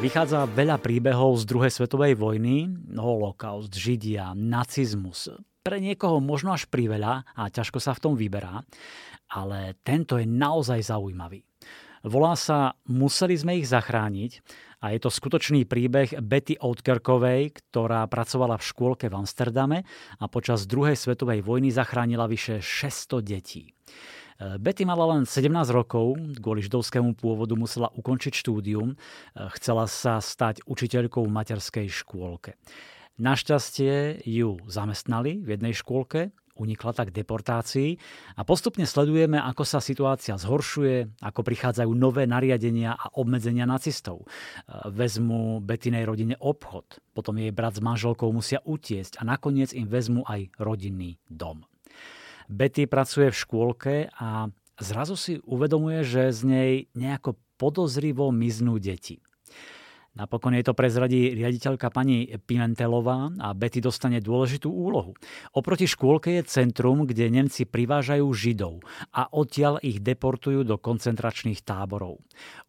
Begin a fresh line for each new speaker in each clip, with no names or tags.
Vychádza veľa príbehov z druhej svetovej vojny, holokaust, židia, nacizmus. Pre niekoho možno až priveľa a ťažko sa v tom vyberá, ale tento je naozaj zaujímavý. Volá sa Museli sme ich zachrániť a je to skutočný príbeh Betty Outkerkovej, ktorá pracovala v škôlke v Amsterdame a počas druhej svetovej vojny zachránila vyše 600 detí. Betty mala len 17 rokov, kvôli židovskému pôvodu musela ukončiť štúdium, chcela sa stať učiteľkou v materskej škôlke. Našťastie ju zamestnali v jednej škôlke, unikla tak deportácii a postupne sledujeme, ako sa situácia zhoršuje, ako prichádzajú nové nariadenia a obmedzenia nacistov. Vezmu Betinej rodine obchod, potom jej brat s manželkou musia utiesť a nakoniec im vezmu aj rodinný dom. Betty pracuje v škôlke a zrazu si uvedomuje, že z nej nejako podozrivo miznú deti. Napokon jej to prezradí riaditeľka pani Pimentelová a Betty dostane dôležitú úlohu. Oproti škôlke je centrum, kde Nemci privážajú Židov a odtiaľ ich deportujú do koncentračných táborov.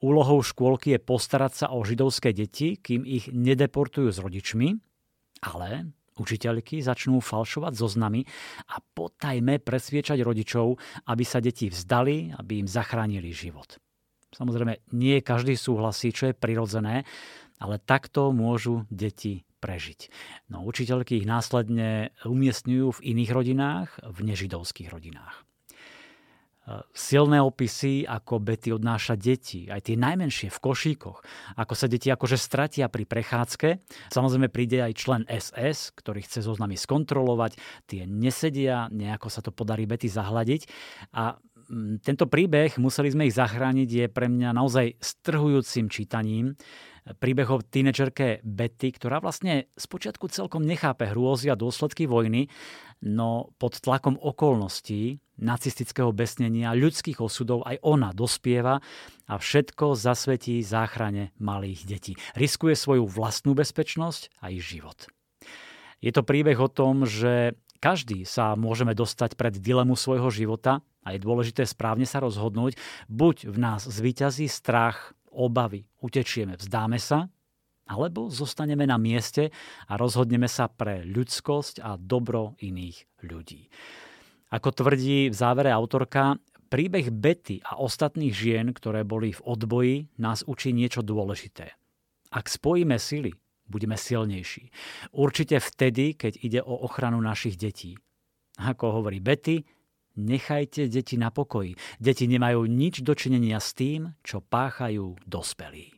Úlohou škôlky je postarať sa o židovské deti, kým ich nedeportujú s rodičmi, ale Učiteľky začnú falšovať zoznamy a potajme presviečať rodičov, aby sa deti vzdali, aby im zachránili život. Samozrejme, nie každý súhlasí, čo je prirodzené, ale takto môžu deti prežiť. No učiteľky ich následne umiestňujú v iných rodinách, v nežidovských rodinách silné opisy, ako Betty odnáša deti, aj tie najmenšie v košíkoch, ako sa deti akože stratia pri prechádzke. Samozrejme príde aj člen SS, ktorý chce zoznamy skontrolovať, tie nesedia, nejako sa to podarí Betty zahladiť a mm, tento príbeh, museli sme ich zachrániť, je pre mňa naozaj strhujúcim čítaním príbeh o tínečerke Betty, ktorá vlastne spočiatku celkom nechápe hrôzy a dôsledky vojny, no pod tlakom okolností, nacistického besnenia, ľudských osudov aj ona dospieva a všetko zasvetí záchrane malých detí. Riskuje svoju vlastnú bezpečnosť a ich život. Je to príbeh o tom, že každý sa môžeme dostať pred dilemu svojho života a je dôležité správne sa rozhodnúť. Buď v nás zvíťazí strach, obavy, utečieme, vzdáme sa, alebo zostaneme na mieste a rozhodneme sa pre ľudskosť a dobro iných ľudí. Ako tvrdí v závere autorka, príbeh Betty a ostatných žien, ktoré boli v odboji, nás učí niečo dôležité. Ak spojíme sily, budeme silnejší. Určite vtedy, keď ide o ochranu našich detí. Ako hovorí Betty, Nechajte deti na pokoji. Deti nemajú nič dočinenia s tým, čo páchajú dospelí.